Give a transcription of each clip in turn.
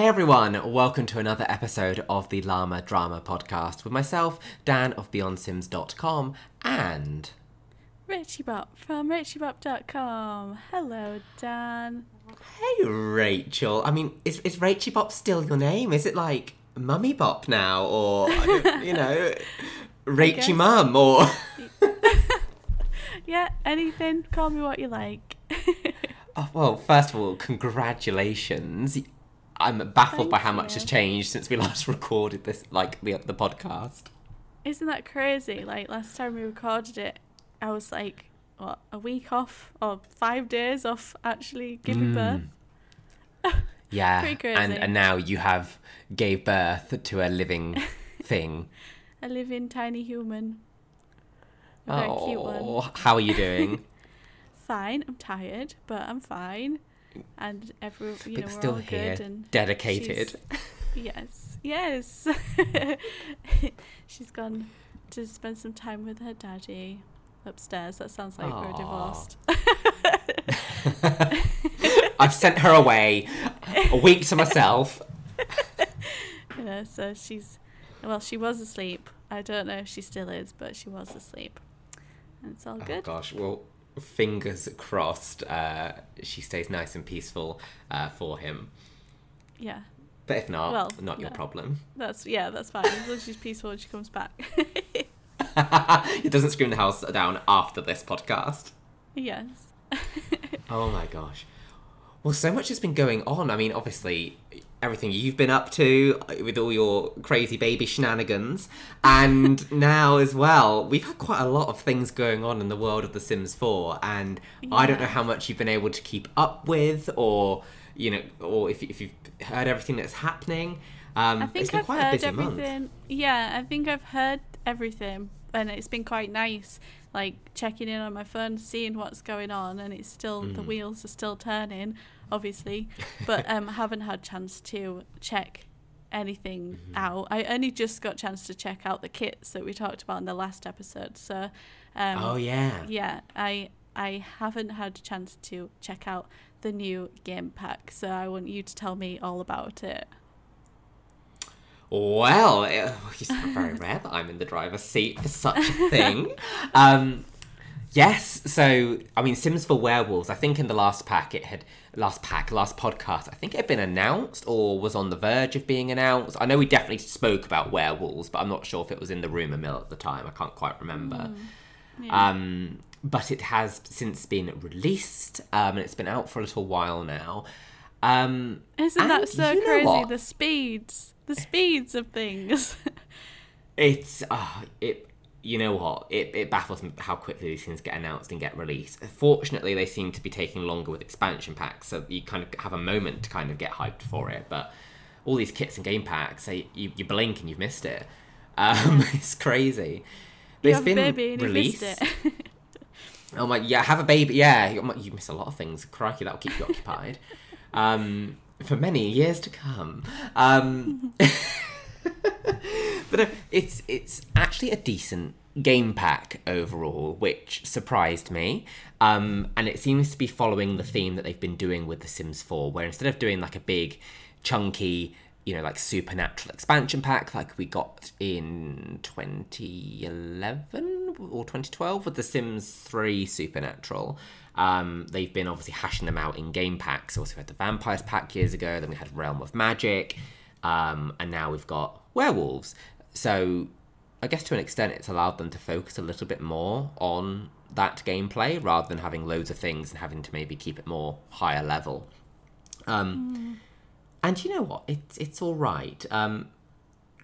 Hey everyone, welcome to another episode of the Llama Drama podcast with myself, Dan of BeyondSims.com, and Richie Bop from RichieBop.com. Hello, Dan. Hey Rachel. I mean, is is Rachie Bop still your name? Is it like Mummy Bop now, or you know, Rachie. Mum, or Yeah, anything. Call me what you like. oh, well, first of all, congratulations. I'm baffled by how much has changed since we last recorded this, like the the podcast. Isn't that crazy? Like last time we recorded it, I was like, what, a week off or five days off actually giving hmm. birth. Yeah, Pretty and crazy. and now you have gave birth to a living thing. A living tiny human. A very cute one. Oh, how are you doing? Fine. I'm tired, but I'm fine. And every, you know, we're still all here, good and dedicated. Yes, yes. She's gone to spend some time with her daddy upstairs. That sounds like we're divorced. I've sent her away a week to myself. yeah, so she's, well, she was asleep. I don't know if she still is, but she was asleep. And it's all Oh good. gosh, well, fingers crossed. Uh, she stays nice and peaceful uh, for him. yeah, But if not, Well, not your problem. that's, yeah, that's fine. As long as she's peaceful when she comes back. it doesn't scream the house down after this podcast. yes. Oh my gosh. Well, so much has been going on. I mean, obviously, everything you've been up to uh, with all your crazy baby shenanigans. And now, as well, we've had quite a lot of things going on in the world of The Sims 4. And I don't know how much you've been able to keep up with, or, you know, or if, if you've heard everything that's happening. Um, I it's think been I've quite a heard everything. month. Yeah, I think I've heard everything, and it's been quite nice. Like checking in on my phone, seeing what's going on, and it's still Mm. the wheels are still turning, obviously. But um, haven't had chance to check anything Mm-hmm. out. I only just got chance to check out the kits that we talked about in the last episode. So, um, Oh, yeah. yeah, I I haven't had a chance to check out the new game pack. So I want you to tell me all about it. Well, it's very rare that I'm in the driver's seat for such a thing. um, yes, so I mean, Sims 4 Werewolves. I think in the last pack it had last pack, last podcast. I think it had been announced or was on the verge of being announced. I know we definitely spoke about werewolves, but I'm not sure if it was in the rumor mill at the time. I can't quite remember. Yeah. Um, but it has since been released, um, and it's been out for a little while now. Um, Isn't that so crazy? The speeds, the speeds of things. It's uh, it. You know what? It, it baffles me how quickly these things get announced and get released. Fortunately, they seem to be taking longer with expansion packs, so you kind of have a moment to kind of get hyped for it. But all these kits and game packs, so you, you blink and you've missed it. Um, it's crazy. But you it's have been a baby and released. missed it. Oh my, yeah, have a baby. Yeah, you, you miss a lot of things. Crikey, that'll keep you occupied um, for many years to come. Um, but it's it's actually a decent game pack overall, which surprised me. Um, and it seems to be following the theme that they've been doing with The Sims 4, where instead of doing like a big, chunky, you know, like supernatural expansion pack like we got in 2011 or 2012 with The Sims 3 Supernatural. Um, they've been obviously hashing them out in game packs. Also, we had the Vampires pack years ago, then we had Realm of Magic, um, and now we've got Werewolves. So, I guess to an extent, it's allowed them to focus a little bit more on that gameplay rather than having loads of things and having to maybe keep it more higher level. Um, And you know what? It's it's all right. Um,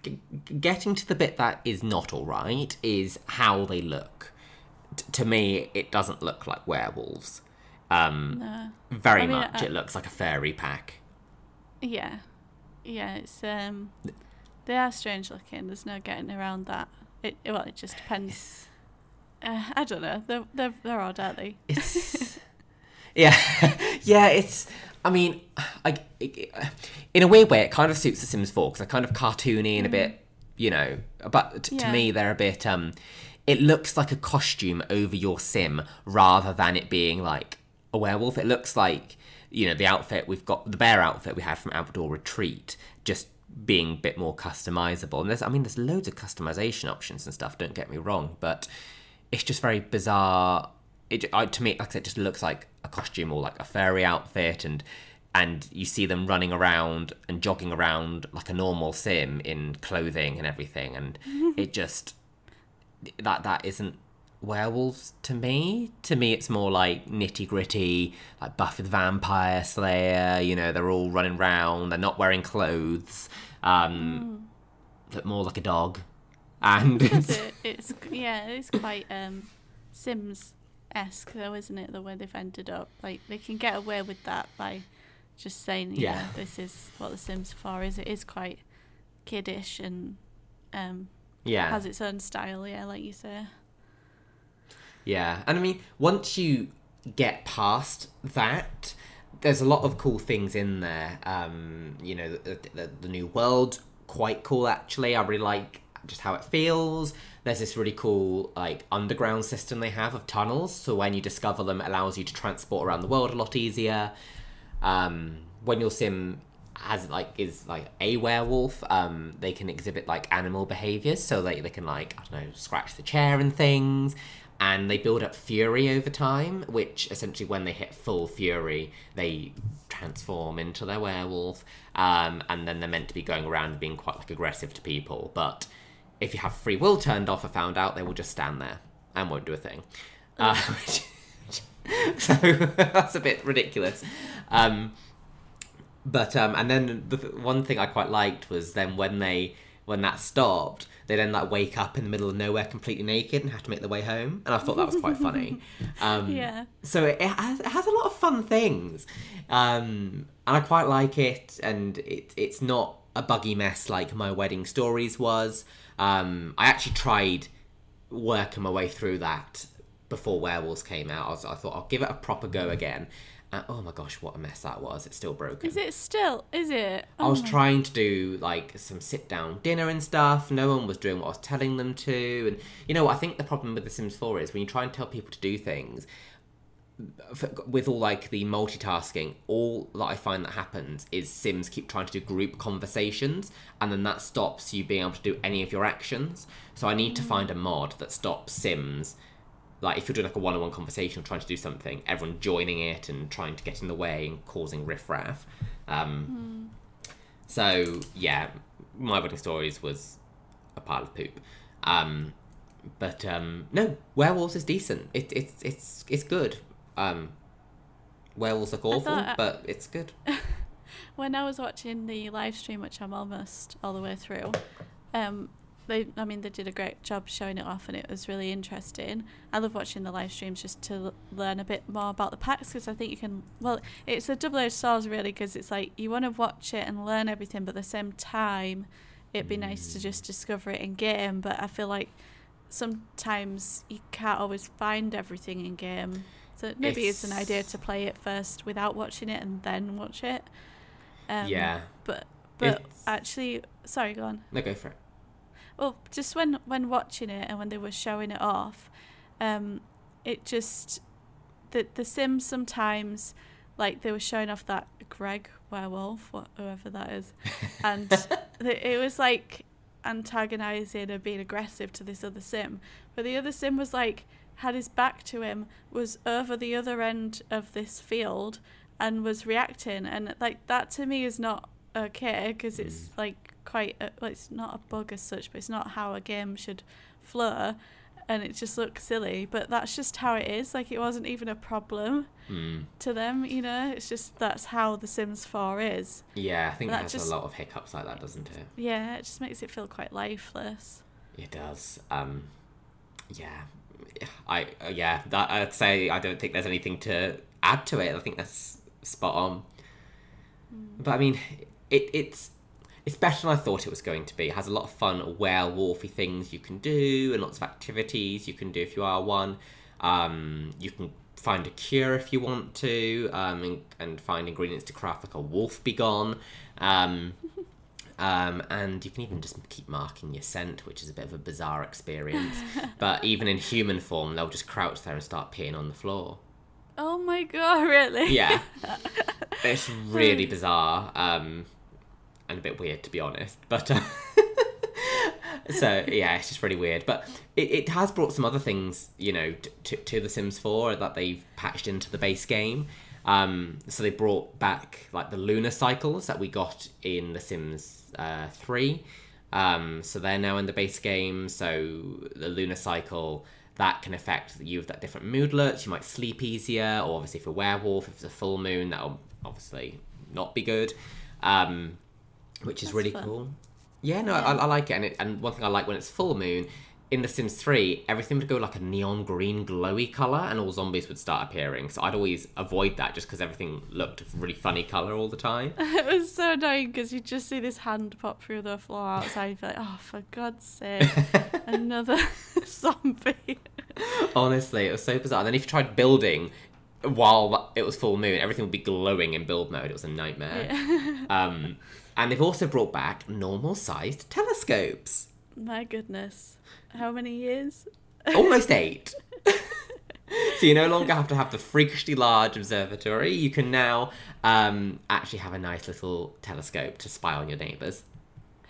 g- getting to the bit that is not all right is how they look. T- to me, it doesn't look like werewolves. Um, No. very I mean, much, I- it looks like a fairy pack. Yeah, yeah. It's um, they are strange looking. There's no getting around that. It well, it just depends. Uh, I don't know. They're they're they're odd, aren't they? It's yeah, yeah. It's. I mean, I, in a weird way, it kind of suits The Sims 4 because they're kind of cartoony and a bit, you know. But t- to Yeah. me, they're a bit. um It looks like a costume over your sim rather than it being like a werewolf. It looks like you know the outfit we've got the bear outfit we had from Outdoor Retreat just being a bit more customizable. And there's I mean there's loads of customization options and stuff. Don't get me wrong, but it's just very bizarre. It I, to me, like I said, it just looks like a costume or like a furry outfit, and and you see them running around and jogging around like a normal sim in clothing and everything, and it just that that isn't werewolves to me. To me, it's more like nitty gritty, like Buffy the Vampire Slayer. You know, they're all running around. They're not wearing clothes. Um, Look more like a dog, and Because it, it's yeah, it's quite um, Sims esque though, isn't it? The way they've ended up, like they can get away with that by just saying, yeah, Yeah. this is what the Sims 4 is. It is quite kiddish and um, yeah, has its own style. Yeah, like you say. Yeah, and I mean, once you get past that, there's a lot of cool things in there. Um, you know, the, the, the new world, quite cool actually. I really like just how it feels. There's this really cool like underground system they have of tunnels, so when you discover them, it allows you to transport around the world a lot easier. Um, when your sim has like is like a werewolf, um, they can exhibit like animal behaviors, so they they can like I don't know scratch the chair and things, and they build up fury over time, which essentially when they hit full fury, they transform into their werewolf, um, and then they're meant to be going around and being quite like aggressive to people, but if you have free will turned off, or found out they will just stand there and won't do a thing. Uh, so that's a bit ridiculous. Um, but um, and then the one thing I quite liked was then when they when that stopped, they then like wake up in the middle of nowhere completely naked and have to make their way home, and I thought that was quite funny. Um, Yeah. So it, it, has, it has a lot of fun things, um, and I quite like it. And it it's not a buggy mess like my wedding stories was. Um, I actually tried working my way through that before werewolves came out. I, was, I thought I'll give it a proper go again. And, oh my gosh, what a mess that was! It's still broken. Is it still? Is it? I Oh was my- trying to do like some sit down dinner and stuff. No one was doing what I was telling them to. And you know, I think the problem with The Sims 4 is when you try and tell people to do things with all like the multitasking, all that I find that happens is Sims keep trying to do group conversations, and then that stops you being able to do any of your actions. So I need to mm. find a mod that stops Sims like if you're doing like a one-on-one conversation or trying to do something, everyone joining it and trying to get in the way and causing riffraff. Um, So yeah, my wedding stories was a pile of poop. Um, but um, no, werewolves is decent. It, it's it's it's good. Um, werewolves look awful, thought I- but it's good. when I was watching the live stream, which I'm almost all the way through, um, they, I mean, they did a great job showing it off, and it was really interesting. I love watching the live streams just to l- learn a bit more about the packs because I think you can. Well, it's a double-edged sword really because it's like you want to watch it and learn everything, but at the same time, it'd be nice to just discover it in game. But I feel like sometimes you can't always find everything in game. So maybe it's, an idea to play it first without watching it and then watch it. Um, yeah, But but It's- actually, sorry, go on. no, go for it. Well, just when when watching it and when they were showing it off, um, it just the the Sims sometimes like they were showing off that Greg werewolf, what whoever that is, and the, it was like antagonizing and being aggressive to this other Sim, but the other Sim was like had his back to him, was over the other end of this field, and was reacting, and like that to me is not okay because it's like quite a, well, it's not a bug as such, but it's not how a game should flow, and it just looks silly. But that's just how it is. Like it wasn't even a problem Hmm. to them, you know. It's just that's how The Sims 4 is. Yeah, I think it That has just- a lot of hiccups like that, doesn't it? Yeah, it just makes it feel quite lifeless. It does. Um, yeah, I uh, yeah. That I'd say I don't think there's anything to add to it. I think that's spot on. But I mean, it it's it's better than I thought it was going to be. It has a lot of fun werewolfy things you can do, and lots of activities you can do if you are one. Um, you can find a cure if you want to, um, and, and find ingredients to craft like a wolf begone. Um, um, and you can even just keep marking your scent, which is a bit of a bizarre experience. but even in human form, they'll just crouch there and start peeing on the floor. Oh my god, really? Yeah. it's really bizarre um, and a bit weird, to be honest. But. Uh, so yeah, it's just really weird. But it, it has brought some other things, you know, t- to, to The Sims 4 that they've patched into the base game. Um, so they brought back like the lunar cycles that we got in The Sims uh, 3. Um, so they're now in the base game. So the lunar cycle that can affect you with that different moodlets. You might sleep easier, or obviously if a werewolf, if it's a full moon, that'll obviously not be good. Um, which is That's really fun. cool. Yeah, no, I, I like it. And, it. and one thing I like when it's full moon, in The Sims 3, everything would go like a neon green glowy colour and all zombies would start appearing. So I'd always avoid that just because everything looked really funny colour all the time. it was so annoying because you'd just see this hand pop through the floor outside. You'd be like, oh, for God's sake, another zombie. Honestly, it was so bizarre. And then if you tried building while it was full moon, everything would be glowing in build mode. It was a nightmare. Um, and they've also brought back normal sized telescopes. My goodness. How many years? Almost eight. so you no longer have to have the freakishly large observatory. You can now um, actually have a nice little telescope to spy on your neighbours,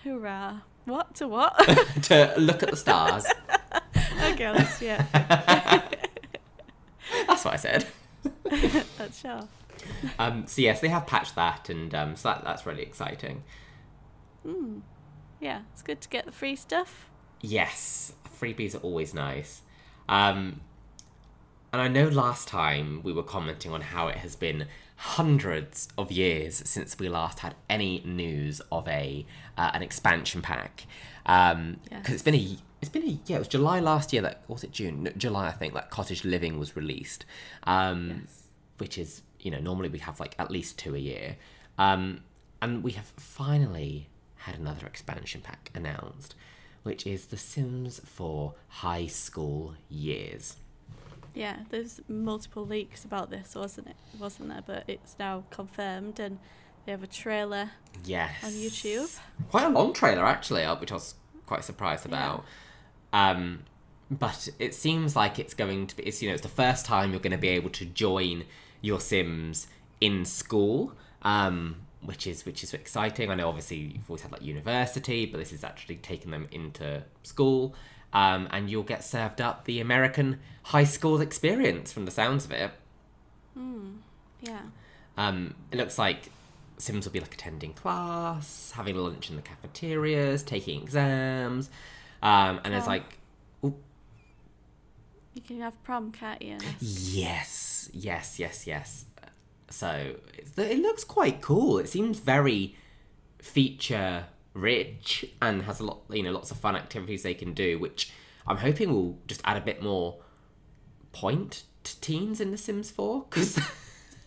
Hurrah. What to what? to look at the stars. okay, let's, yeah, That's what I said. that's sure. Um, so yes, they have patched that, and um, so that, that's really exciting. Yeah, it's good to get the free stuff. Yes, freebies are always nice. Um, and I know last time we were commenting on how it has been hundreds of years since we last had any news of a uh, an expansion pack. Um, because it's been a it's been a yeah it was July last year that was it June No, July I think that Cottage Living was released. Um, Yes. which is you know normally we have like at least two a year. Um, and we have finally had another expansion pack announced, which is The Sims 4 High School Years. Yeah, there's multiple leaks about this, wasn't it? Wasn't there? But it's now confirmed, and they have a trailer Yes. on YouTube. Quite a long trailer, actually, uh, which I was quite surprised about. Um, but it seems like it's going to be, it's, you know, it's the first time you're going to be able to join your Sims in school. Um, which is which is exciting. I know obviously you've always had like university, but this is actually taking them into school, um, and you'll get served up the American high school experience from the sounds of it. Yeah. Um, it looks like Sims will be like attending class, having lunch in the cafeterias, taking exams, um, and there's Prom. like, oh, You can have prom, can't you? yes, yes, yes, yes. So it looks quite cool. It seems very feature rich and has a lot, you know, lots of fun activities they can do, which I'm hoping will just add a bit more point to teens in The Sims 4 because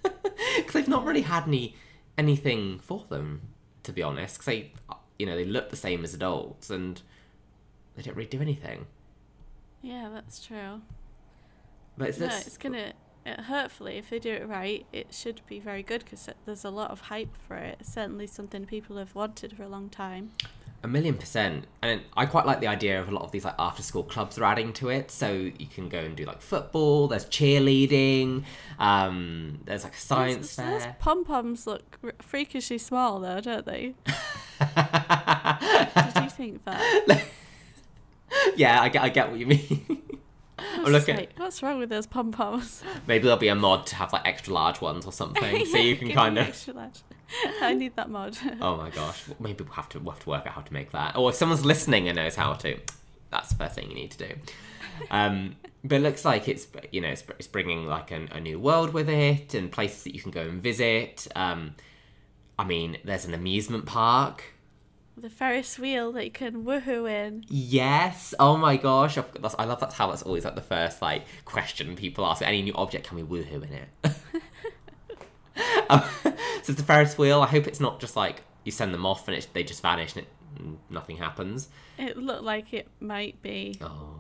they've not really had any anything for them to be honest. Because they, you know, they look the same as adults and they don't really do anything. Yeah, that's true. But it's, No, this, it's gonna. It, hopefully, if they do it right, it should be very good because there's a lot of hype for it. It's certainly something people have wanted for a long time. A million percent. And I quite like the idea of a lot of these like after school clubs are adding to it. So you can go and do like football, there's cheerleading, um, there's like a science Those, those pom poms look freakishly small, though, don't they? Did you think that? yeah, I get, I get what you mean. I'm looking. like, what's wrong with those pom poms? Maybe there'll be a mod to have like extra large ones or something, so you can kind of. I need that mod. Oh my gosh, maybe we'll have to we'll have to work out how to make that. Or if someone's listening and knows how to, that's the first thing you need to do. Um, but it looks like it's you know it's, it's bringing like an, a new world with it and places that you can go and visit. Um, I mean, there's an amusement park. The Ferris wheel that you can woohoo in. Yes. Oh my gosh. That's, I love that's how that's always like the first like question people ask. Any new object can we woohoo in it? um, so it's the Ferris wheel. I hope it's not just like you send them off and it, they just vanish and, it, nothing happens. It looked like it might be. Oh,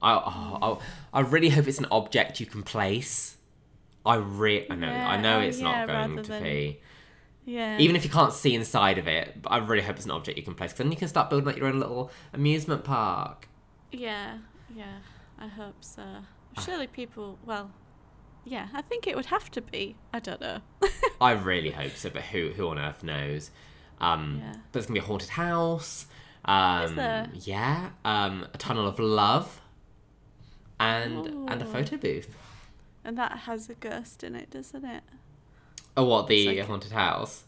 I, oh, I, I really hope it's an object you can place. I re- I know, I know oh, it's yeah, not going to than- be. Yeah. Even if you can't see inside of it, but I really hope it's an object you can place. 'cause then you can start building like your own little amusement park. Yeah, yeah. I hope so. Ah. Surely people. Well, yeah, I think it would have to be. I don't know. I really hope so, but who who on earth knows? Um, Yeah. But there's gonna be a haunted house. Um, there? Yeah. Um, a tunnel of love. And and a photo booth. And that has a ghost in it, doesn't it? Oh, what the like- haunted house?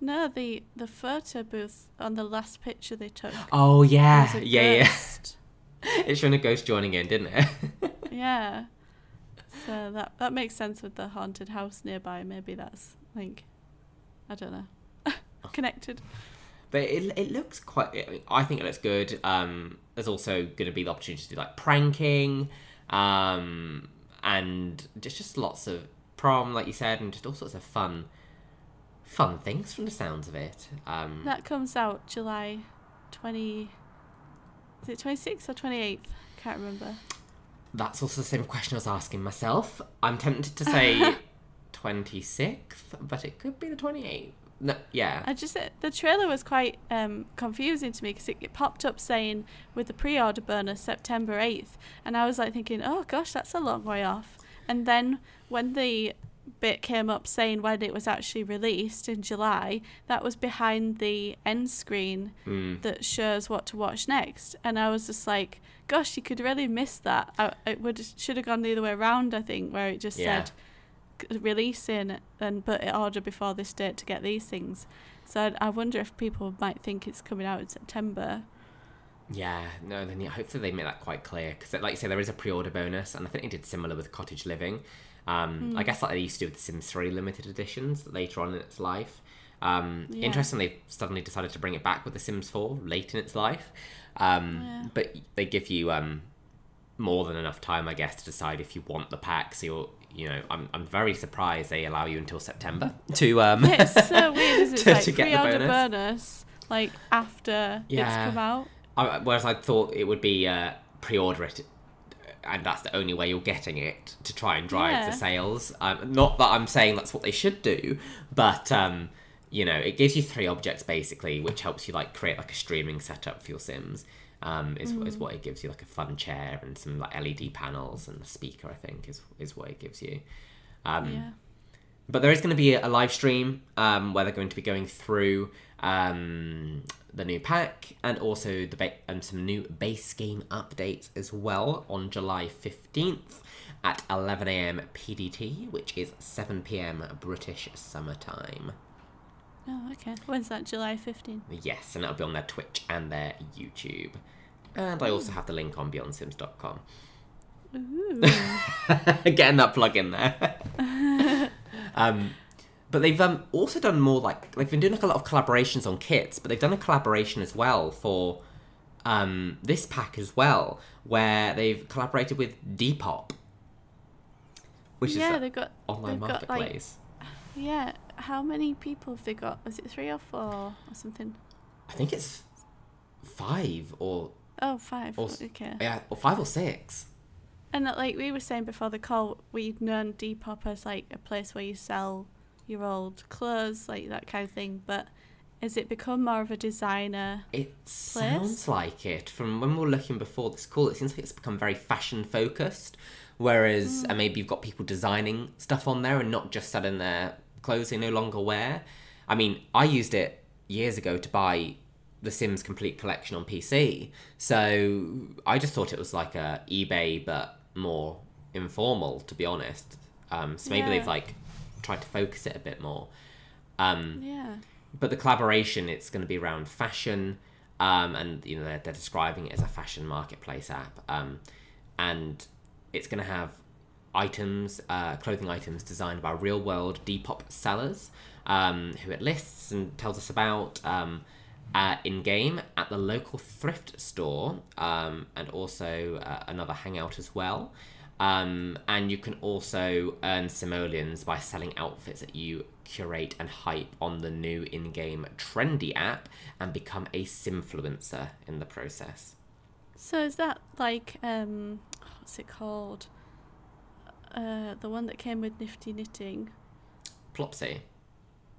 No, the the photo booth on the last picture they took. Oh yeah, yeah, yeah. ghost. It's showing a ghost joining in, didn't it? yeah. So that that makes sense with the haunted house nearby. Maybe that's like, I don't know, connected. But it, it looks quite. I I think it looks good. Um, there's also going to be the opportunity to do like pranking, um, and just just lots of prom, like you said, and just all sorts of fun, fun things from the sounds of it. Um, That comes out July twenty. Is it twenty sixth or twenty eighth? Can't remember. that's also the same question I was asking myself. I'm tempted to say 26th, but it could be the 28th. No, yeah. I just the trailer was quite um, confusing to me because it, it popped up saying with the pre-order bonus September eighth, and I was like thinking, oh gosh, that's a long way off. And then when the bit came up saying when it was actually released in July, that was behind the end screen Mm. that shows what to watch next, and I was just like, gosh, you could really miss that. I, it would should have gone the other way around, I think, where it just Yeah. said releasing and but it order before this date to get these things. So I'd, I wonder if people might think it's coming out in September. Yeah, no, then yeah, hopefully they make that quite clear because, like you say, there is a pre-order bonus, and I think they did similar with Cottage Living. Um, Hmm. I guess like they used to do with the Sims 3 limited editions later on in its life. Um, Yeah. Interestingly, they've suddenly decided to bring it back with the Sims 4 late in its life, um, Yeah. but they give you um, more than enough time, I guess, to decide if you want the pack. So you're, you know, I'm, I'm very surprised they allow you until September to um, It's so weird, it? to- It's to like get the pre-order bonus. bonus. like after it's come out. I, whereas I thought it would be uh, pre-order it, and that's the only way you're getting it to try and drive Yeah. the sales. Um, not that I'm saying that's what they should do, but um, you know, it gives you three objects basically, which helps you like create like a streaming setup for your Sims. Um, is is what it gives you like a fun chair and some like LED panels and a speaker. I think is is what it gives you. Um, yeah. but there is going to be a live stream um, where they're going to be going through um, the new pack and also the ba- um, some new base game updates as well on July 15th at 11am PDT, which is 7pm British summertime. Oh, okay. When's that? July 15th. Yes, and that'll be on their Twitch and their YouTube. And I also have the link on BeyondSims.com. Ooh. Getting that plug in there. um, but they've um, also done more like they've been doing like a lot of collaborations on kits, but they've done a collaboration as well for um, this pack as well, where they've collaborated with Depop, which yeah, is they've got online they've got, like, marketplace. yeah. How many people have they got? Was it three or four or something? I think it's five or Oh, five. Or okay. yeah, or five or six. And like we were saying before the call, we'd known Depop as like a place where you sell your old clothes, like that kind of thing. But has it become more of a designer? It sounds like it. From when we were looking before this call, it seems like it's become very fashion focused. Whereas, and maybe you've got people designing stuff on there and not just selling their clothes they no longer wear. I mean, I used it years ago to buy the Sims Complete Collection on PC. So I just thought it was like a eBay, but more informal, to be honest. Um, so maybe Yeah. they've like tried to focus it a bit more. Um, Yeah. but the collaboration it's going to be around fashion um, and you know they're, they're describing it as a fashion marketplace app um, and it's going to have items uh, clothing items designed by real world depop sellers um, who it lists and tells us about um, uh, in game at the local thrift store um, and also uh, another hangout as well um, and you can also earn simoleons by selling outfits that you curate and hype on the new in-game Trendi app and become a simfluencer in the process. So is that like um, what's it called? Uh, the one that came with Nifty Knitting. Plopsy.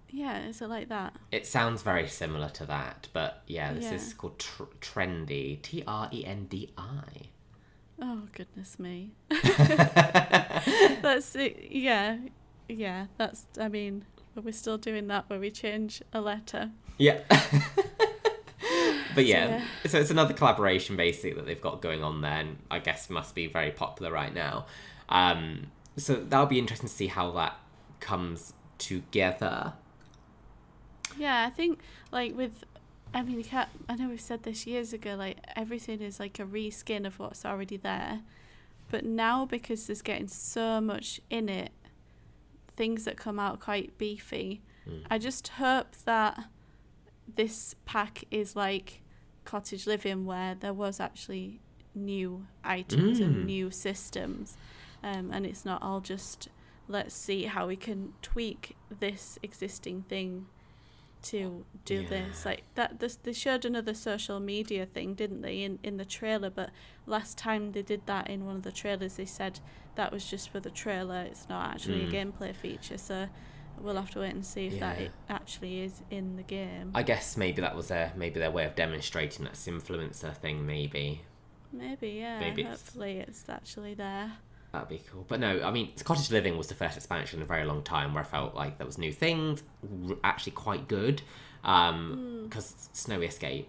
Yeah, is it like that? It sounds very similar to that, but yeah, this Yeah. is called tr- Trendi. T R E N D I. Oh goodness me. that's it. Yeah, yeah. That's. I mean, are we still doing that where we change a letter? Yeah. but yeah, yeah. so it's another collaboration basically that they've got going on there, and I guess must be very popular right now. Um, so that'll be interesting to see how that comes together. Yeah, I think like with. I mean, you can't, I know we've said this years ago. Like everything is like a reskin of what's already there, but now because there's getting so much in it, things that come out quite beefy. Mm. I just hope that this pack is like cottage living where there was actually new items Mm. and new systems um, and it's not all just let's see how we can tweak this existing thing to do this. Like that this, they showed another social media thing didn't they in, in the trailer? But last time they did that in one of the trailers they said that was just for the trailer. It's not actually Mm. a gameplay feature so we'll have to wait and see if that it actually is in the game. I guess maybe that was their maybe their way of demonstrating that influencer thing. Maybe. Maybe yeah Maybe it's- hopefully it's actually there that'd be cool. But no, I mean, Cottage Living was the first expansion in a very long time where I felt like there was new things, r- actually quite good. Um, because Snowy Escape,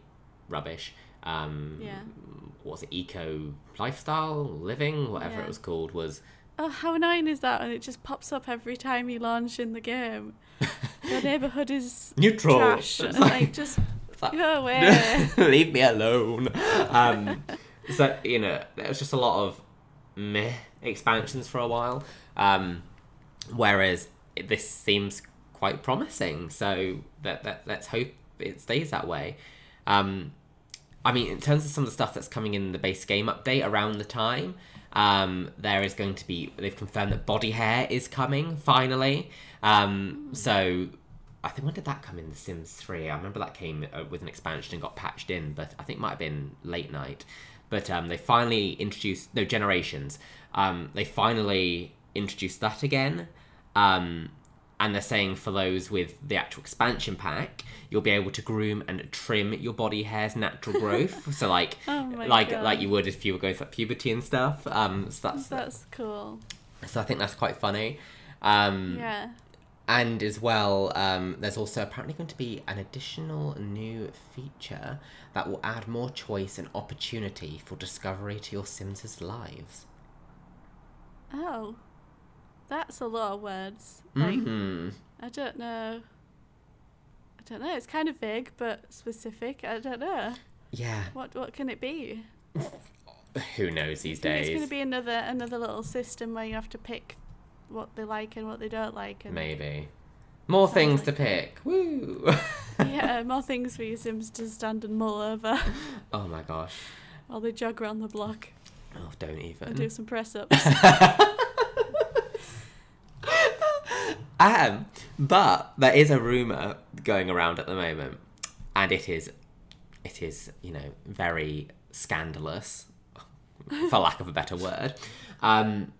rubbish. Um, Yeah. What was it? Eco lifestyle living, whatever Yeah. it was called, was Oh, how annoying is that? And it just pops up every time you launch in the game. Your neighbourhood is neutral. trash. It's And like, just like, go away. leave me alone. Um, so you know, there was just a lot of meh expansions for a while. Um, whereas this seems quite promising. So that, that let's hope it stays that way. Um, I mean, in terms of some of the stuff that's coming in the base game update around the time, um, there is going to be. They've confirmed that body hair is coming finally. Um, so I think when did that come in The Sims 3? I remember that came uh, with an expansion and got patched in, but I think it might have been late night. But um, they finally introduced no generations. Um, they finally introduced that again. Um, and they're saying for those with the actual expansion pack, you'll be able to groom and trim your body hair's natural growth. so like, Oh like God. like you would if you were going through puberty and stuff. Um, so that's, That's cool. so I think that's quite funny. Um, Yeah. And as well, um, there's also apparently going to be an additional new feature that will add more choice and opportunity for discovery to your Sims' lives. Oh. That's a lot of words. Like, hmm I don't know. I don't know. It's kind of vague but specific. I don't know. Yeah, What what can it be? who knows these days? it's going to be another another little system where you have to pick what they like and what they don't like and Maybe. More things like to it. pick. Woo! yeah, more things for your Sims to stand and mull over oh my gosh. while they jog around the block Oh, don't even. and do some press ups. Um, but there is a rumor going around at the moment, and it is, it is you know very scandalous, for lack of a better word. Um,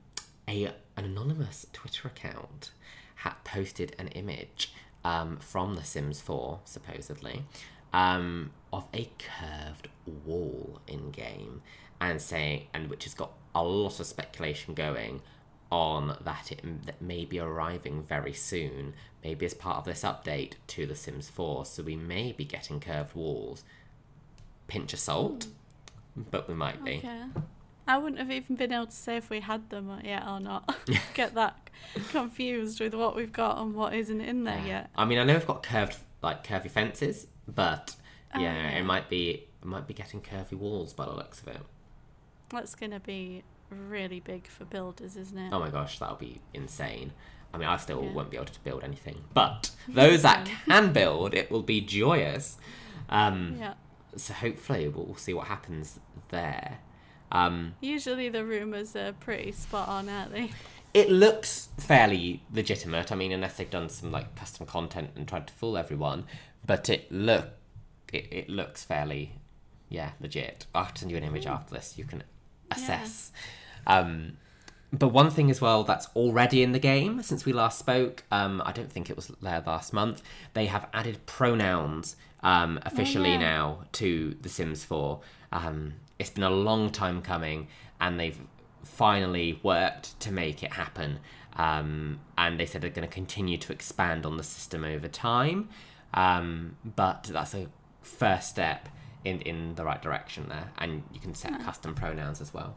a an anonymous Twitter account had posted an image um, from The Sims 4, supposedly, um, of a curved wall in game, and saying, and which has got a lot of speculation going on that it that may be arriving very soon, maybe as part of this update to The Sims 4. So we may be getting curved walls. Pinch of salt, but we might be. I wouldn't have even been able to say if we had them yet or not. Get that confused with what we've got and what isn't in there yet. I mean, I know we've got curved like curvy fences, but Oh, yeah, yeah. it might be it might be getting curvy walls by the looks of it. That's going to be really big for builders, isn't it? Oh my gosh, that'll be insane. I mean, I still Yeah. won't be able to build anything, but those that can build, it will be joyous. Um, Yeah. So hopefully, we'll, we'll see what happens there. Um, Usually the rumours are pretty spot on, aren't they? it looks fairly legitimate. I mean, unless they've done some like custom content and tried to fool everyone, but it look it, it looks fairly yeah legit. I'll have to send you an image after this. You can assess. Um, but one thing as well that's already in the game since we last spoke, um, I don't think it was there last month. They have added pronouns um, officially yeah. now to The Sims 4. Um, it's been a long time coming, and they've finally worked to make it happen. Um, and they said they're going to continue to expand on the system over time. Um, but that's a first step in, in the right direction there. And you can set custom pronouns as well.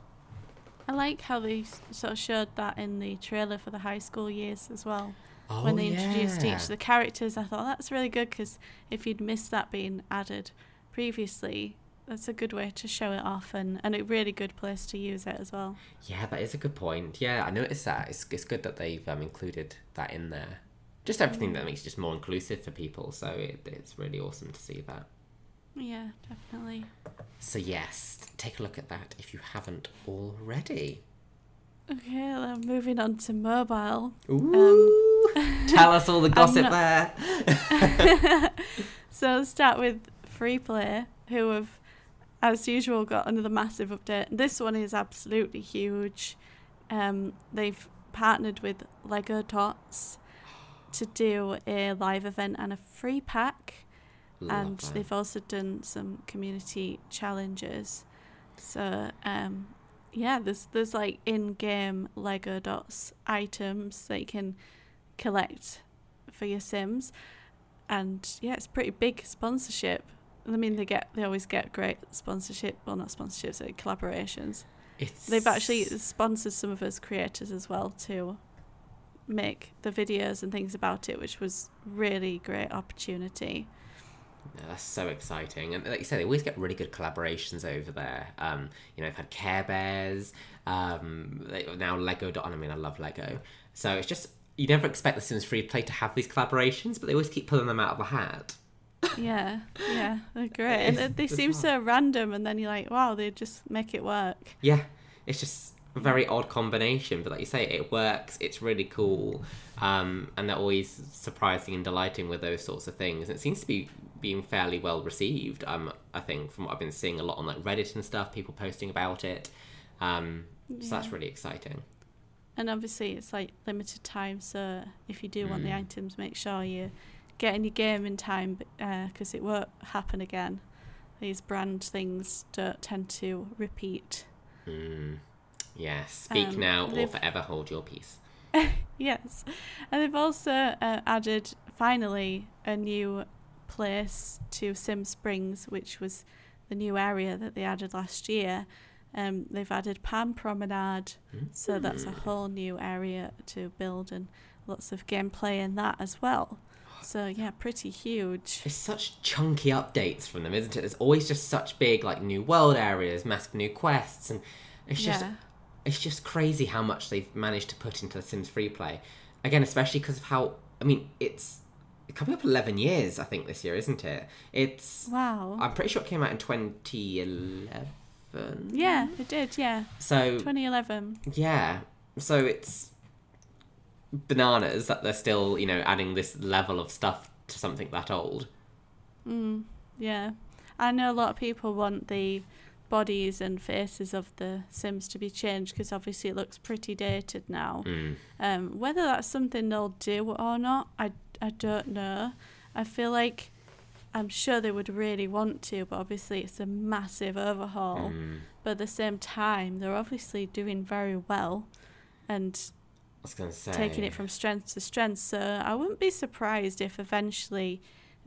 I like how they sort of showed that in the trailer for the high school years as well. Oh, when they introduced yeah. each of the characters, I thought that's really good because if you'd missed that being added previously, that's a good way to show it off and, and a really good place to use it as well. Yeah, that is a good point. Yeah, I noticed that. It's, it's good that they've um, included that in there. Just everything that makes it just more inclusive for people. So it, it's really awesome to see that. Yeah, definitely. So yes, take a look at that if you haven't already. Okay, well, moving on to mobile. Ooh, tell us all the gossip not- there. So let's start with Free Play, who have, as usual, got another massive update. This one is absolutely huge. Um, they've partnered with Lego Dots to do a live event and a free pack, Love and that. they've also done some community challenges. So um, yeah, there's there's like in-game Lego Dots items that you can collect for your Sims, and yeah, it's pretty big sponsorship. I mean, they get they always get great sponsorship. Well, not sponsorships, uh, collaborations. It's... They've actually sponsored some of us creators as well to make the videos and things about it, which was really great opportunity. Yeah, that's so exciting, and like you said, they always get really good collaborations over there. Um, you know, I've had Care Bears, um, now Lego. Dot- I mean, I love Lego, so it's just you never expect the Sims Free Play to have these collaborations, but they always keep pulling them out of the hat. Yeah, yeah, they're great, and they, they seem so random, and then you're like, wow, they just make it work. Yeah, it's just a very odd combination, but like you say, it works. It's really cool, um, and they're always surprising and delighting with those sorts of things. And it seems to be being fairly well received. Um, I think from what I've been seeing a lot on like Reddit and stuff, people posting about it. Um, so that's really exciting. And obviously, it's like limited time, so if you do want the Mm. items, make sure you get in your game in time because it won't happen again. These brand things don't tend to repeat. Mm. Yes. Speak Um, now or forever hold your peace. Yes, and they've also uh, added finally a new place to Sim Springs, which was the new area that they added last year. Um, they've added Palm Promenade, so that's a Mm. whole new area to build and lots of gameplay in that as well. So yeah, pretty huge. It's such chunky updates from them, isn't it? There's always just such big like new world areas, massive new quests, and it's just yeah, it's just crazy how much they've managed to put into the Sims free play. Again, especially because of how I mean, it's coming up 11 years I think this year, isn't it? It's wow. I'm pretty sure it came out in 2011. yeah, it did. Yeah, So 2011. yeah, so it's bananas that they're still you know adding this level of stuff to something that old. Mm, yeah. I know a lot of people want the bodies and faces of the Sims to be changed because obviously it looks pretty dated now. Mm. Um, whether that's something they'll do or not, I, I don't know. I feel like I'm sure they would really want to, but obviously it's a massive overhaul. Mm. But at the same time, they're obviously doing very well and Was gonna say taking it from strength to strength. So I wouldn't be surprised if eventually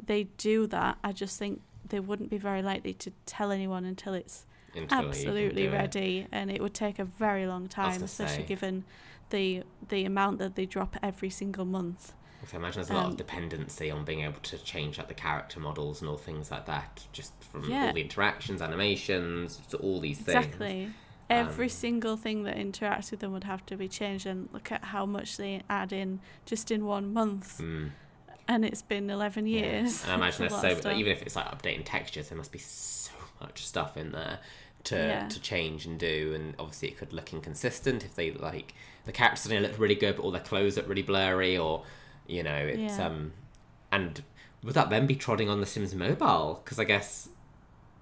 they do that. I just think they wouldn't be very likely to tell anyone until it's until absolutely do it. ready, and it would take a very long time, especially say. given the the amount that they drop every single month. So I imagine there's a lot Um, of dependency on being able to change like the character models and all things like that, just from Yeah. all the interactions, animations, to all these things. Exactly. Every Um, single thing that interacts with them would have to be changed, and look at how much they add in just in one month, Mm, and it's been eleven yeah. years. And I imagine there's so stuff. even if it's like updating textures, there must be so much stuff in there to Yeah. to change and do. And obviously, it could look inconsistent if they like the characters suddenly look really good, but all their clothes look really blurry, or you know, it's Yeah. um, and would that then be trotting on the Sims mobile? Because I guess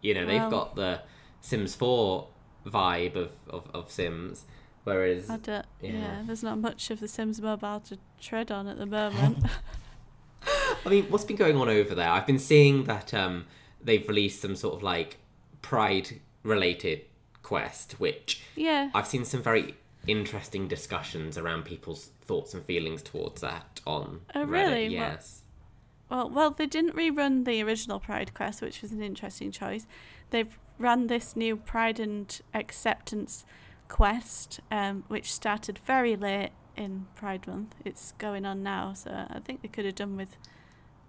you know they've got the Sims Four vibe of, of, of Sims, whereas Yeah. yeah. there's not much of the Sims Mobile to tread on at the moment. I mean, what's been going on over there? I've been seeing that um, they've released some sort of like Pride related quest, which Yeah. I've seen some very interesting discussions around people's thoughts and feelings towards that on Oh, Reddit. really? Yes. Well, well, they didn't rerun the original Pride Quest, which was an interesting choice. They've ran this new Pride and Acceptance Quest, um, which started very late in Pride Month. It's going on now, so I think they could have done with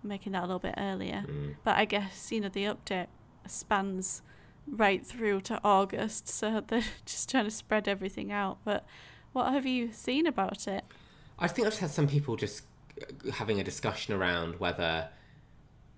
making that a little bit earlier. Mm. But I guess you know the update spans right through to August, so they're just trying to spread everything out. But what have you seen about it? I think I've had some people just having a discussion around whether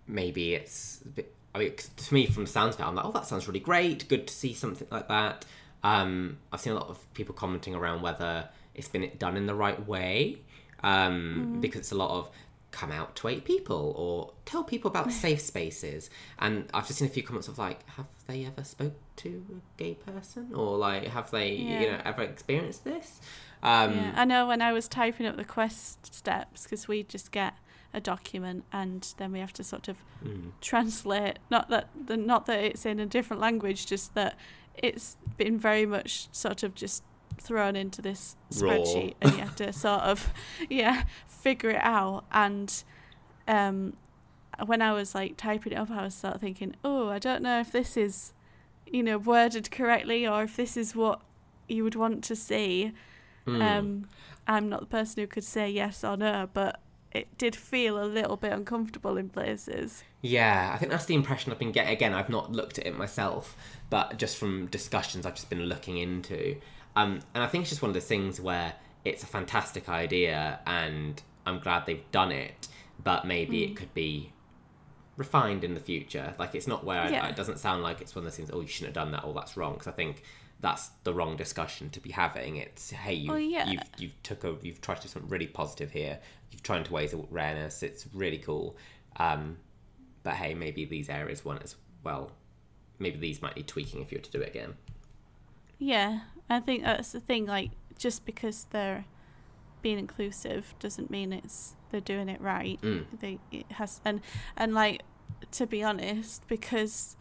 maybe it's bit. I mean, to me, from the sounds of it, I'm like, oh, that sounds really great. Good to see something like that. Um, I've seen a lot of people commenting around whether it's been done in the right way, um, because it's a lot of come out to eight people or tell people about safe spaces. And I've just seen a few comments of like, have they ever spoke to a gay person or like have they you know ever experienced this? Um, Yeah, I know when I was typing up the quest steps because we just get a document and then we have to sort of mm. translate. Not that the not that it's in a different language, just that it's been very much sort of just thrown into this Raw. spreadsheet and you have to sort of yeah figure it out and um when I was like typing it up I was sort of thinking oh I don't know if this is you know worded correctly or if this is what you would want to see Mm. um, I'm not the person who could say yes or no, but it did feel a little bit uncomfortable in places. Yeah, I think that's the impression I've been getting. Again, I've not looked at it myself, but just from discussions I've just been looking into. Um, and I think it's just one of those things where it's a fantastic idea and I'm glad they've done it, but maybe Mm. it could be refined in the future. Like, it's not where Yeah. it doesn't sound like it's one of those things, oh, you shouldn't have done that, or that's wrong. Because I think that's the wrong discussion to be having. It's, hey, you've, Well, yeah. you've, you've, took a, you've tried to do something really positive here. You've tried to raise awareness. It's really cool. Um, but hey, maybe these areas want as well. Maybe these might need tweaking if you were to do it again. Yeah, I think that's the thing. Like, just because they're being inclusive doesn't mean it's they're doing it right. Mm. They it has and and like to be honest, because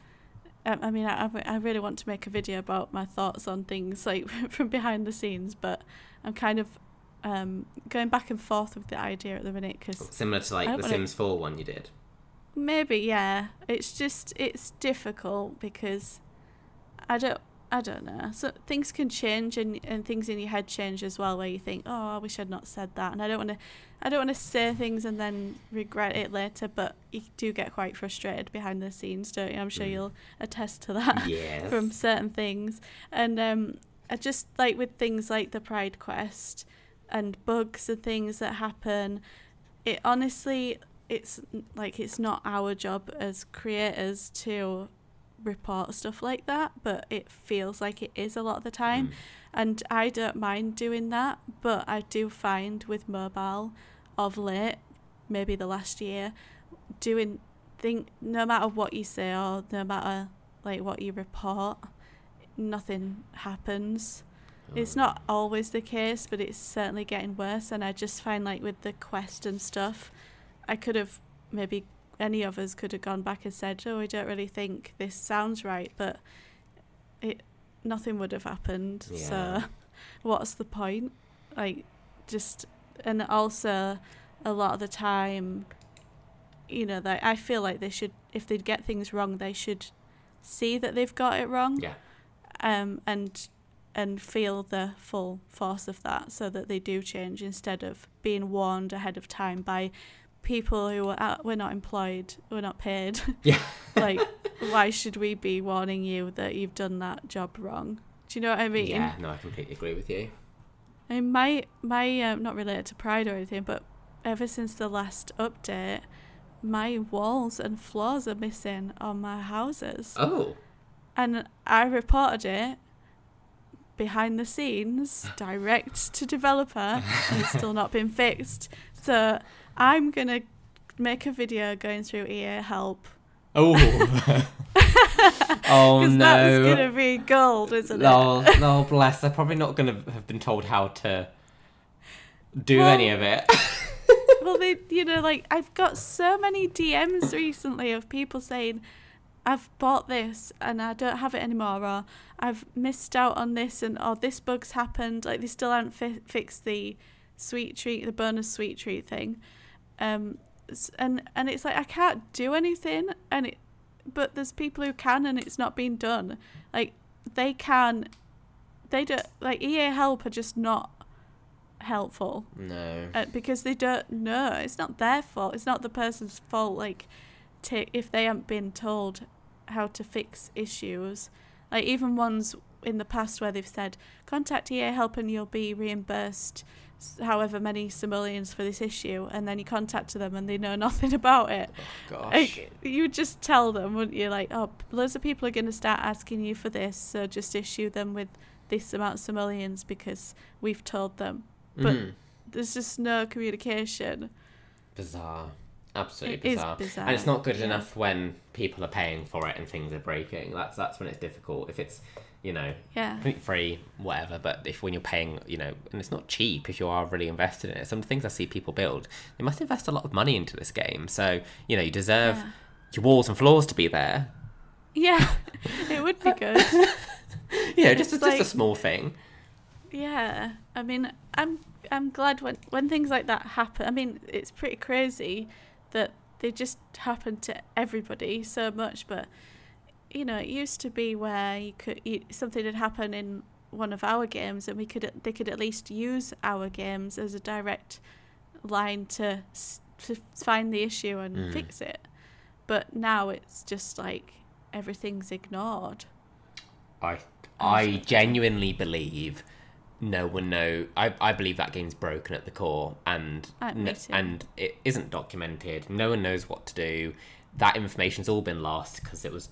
um, I mean I I- really want to make a video about my thoughts on things like from behind the scenes, but I'm kind of um, going back and forth with the idea at the minute because Similar to like the Sims 4 one you did. Maybe, yeah. It's just it's difficult because I don't I don't know. So things can change and, and things in your head change as well where you think, Oh, I wish I'd not said that and I don't wanna I don't wanna say things and then regret it later, but you do get quite frustrated behind the scenes, don't you? I'm sure Mm. you'll attest to that Yes. from certain things. And um, I just like with things like the Pride Quest and bugs and things that happen, it honestly, it's like it's not our job as creators to report stuff like that, but it feels like it is a lot of the time. Mm. And I don't mind doing that, but I do find with mobile of late, maybe the last year, doing think no matter what you say or no matter like what you report, nothing happens. It's Oh. not always the case, but it's certainly getting worse. And I just find like with the quest and stuff, I could have maybe any of us could have gone back and said, "Oh, I don't really think this sounds right," but it nothing would have happened. Yeah. So, what's the point? Like, just and also a lot of the time, you know, that I feel like they should, if they get things wrong, they should see that they've got it wrong Yeah. um, and and feel the full force of that so that they do change instead of being warned ahead of time by people who are out, we're not employed, we're not paid. Yeah. like, why should we be warning you that you've done that job wrong? Do you know what I mean? Yeah, no, I completely agree with you. I mean, my my um, not related to Pride or anything, but ever since the last update, my walls and floors are missing on my houses. Oh. And I reported it behind the scenes, direct to developer, and it's still not been fixed. So I'm gonna make a video going through EA help. Oh. oh Because no. that's gonna be gold, isn't it? Oh, oh, bless. They're probably not going to have been told how to do Well- any of it. well, they, you know, like I've got so many DMs recently of people saying, I've bought this and I don't have it anymore, or I've missed out on this, and or this bug's happened. Like they still haven't fi- fixed the sweet treat, the bonus sweet treat thing. Um, and and it's like I can't do anything, and it, but there's people who can, and it's not being done. Like they can, they don't like EA Help are just not helpful No. uh, because they don't know. It's not their fault. It's not the person's fault. Like, to, if they haven't been told how to fix issues, like even ones in the past where they've said contact EA Help and you'll be reimbursed however many simoleons for this issue, and then you contact them and they know nothing about it. Gosh. Like, you would just tell them, wouldn't you? Like, oh, loads of people are going to start asking you for this, so just issue them with this amount of simoleons because we've told them. but- Mhm. There's just no communication. bizarre. Absolutely bizarre. bizarre, And it's not good yeah. enough when people are paying for it and things are breaking. That's that's when it's difficult. If it's, you know, Yeah. free, whatever. But if when you're paying, you know, and it's not cheap if you are really invested in it. Some things I see people build, they must invest a lot of money into this game. So you know, you deserve Yeah. your walls and floors to be there. Yeah, it would be good. You know, just It's just a small thing. Yeah, I mean, I'm I'm glad when when things like that happen. I mean, it's pretty crazy that they just happen to everybody so much. But you know, it used to be where you could you, something had happened in one of our games, and we could they could at least use our games as a direct line to to find the issue and Mm. fix it. But now it's just like everything's ignored. I I genuinely believe no one know. I, I believe that game's broken at the core, and Uh, no- and it isn't documented. No one knows what to do. That information's all been lost because it was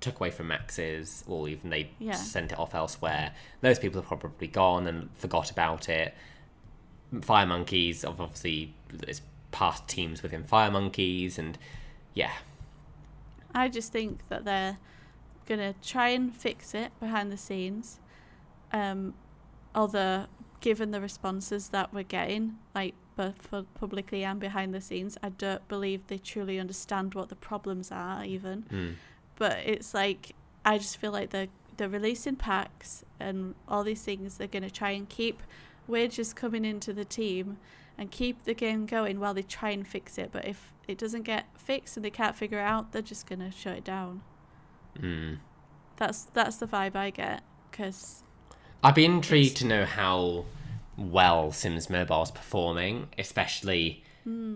took away from Maxis, or even they Yeah. sent it off elsewhere. Those people have probably gone and forgot about it. Firemonkeys, obviously, there's past teams within Firemonkeys, and yeah, I just think that they're gonna try and fix it behind the scenes. Um, although, given the responses that we're getting, like both pu- publicly and behind the scenes, I don't believe they truly understand what the problems are. Even, Mm. But it's like I just feel like they're they're releasing packs and all these things. They're gonna try and keep wages coming into the team and keep the game going while they try and fix it. But if it doesn't get fixed and they can't figure it out, they're just gonna shut it down. Mm. That's that's the vibe I get because I'd be intrigued to know how well Sims Mobile's performing, especially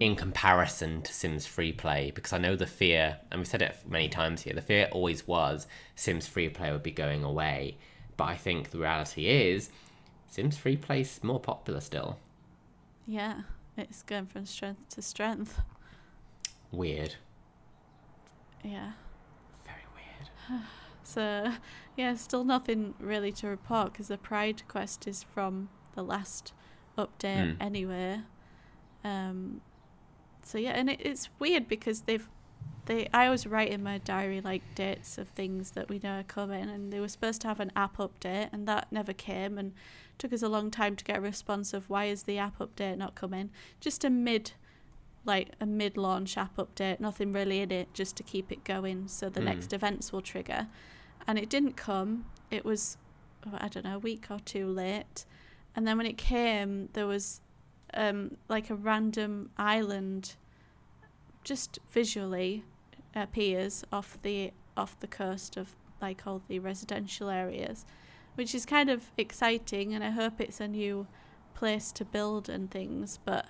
in comparison to Sims Free Play, because I know the fear, and we've said it many times here, the fear always was Sims Free Play would be going away. But I think the reality is Sims Free Play's more popular still. yeah, it's going from strength to strength. Weird. Yeah. Very weird. So yeah, still nothing really to report because the Pride quest is from the last update Hmm. anyway. Um, so yeah, and it, it's weird because they've they I always write in my diary like dates of things that we know are coming, and they were supposed to have an app update, and that never came, and took us a long time to get a response of why is the app update not coming? Just a mid like a mid launch app update, nothing really in it, just to keep it going so the Hmm. next events will trigger. And it didn't come. It was oh, I don't know, a week or two late. And then when it came, there was um, like a random island, just visually appears off the off the coast of like all the residential areas, which is kind of exciting. And I hope it's a new place to build and things. But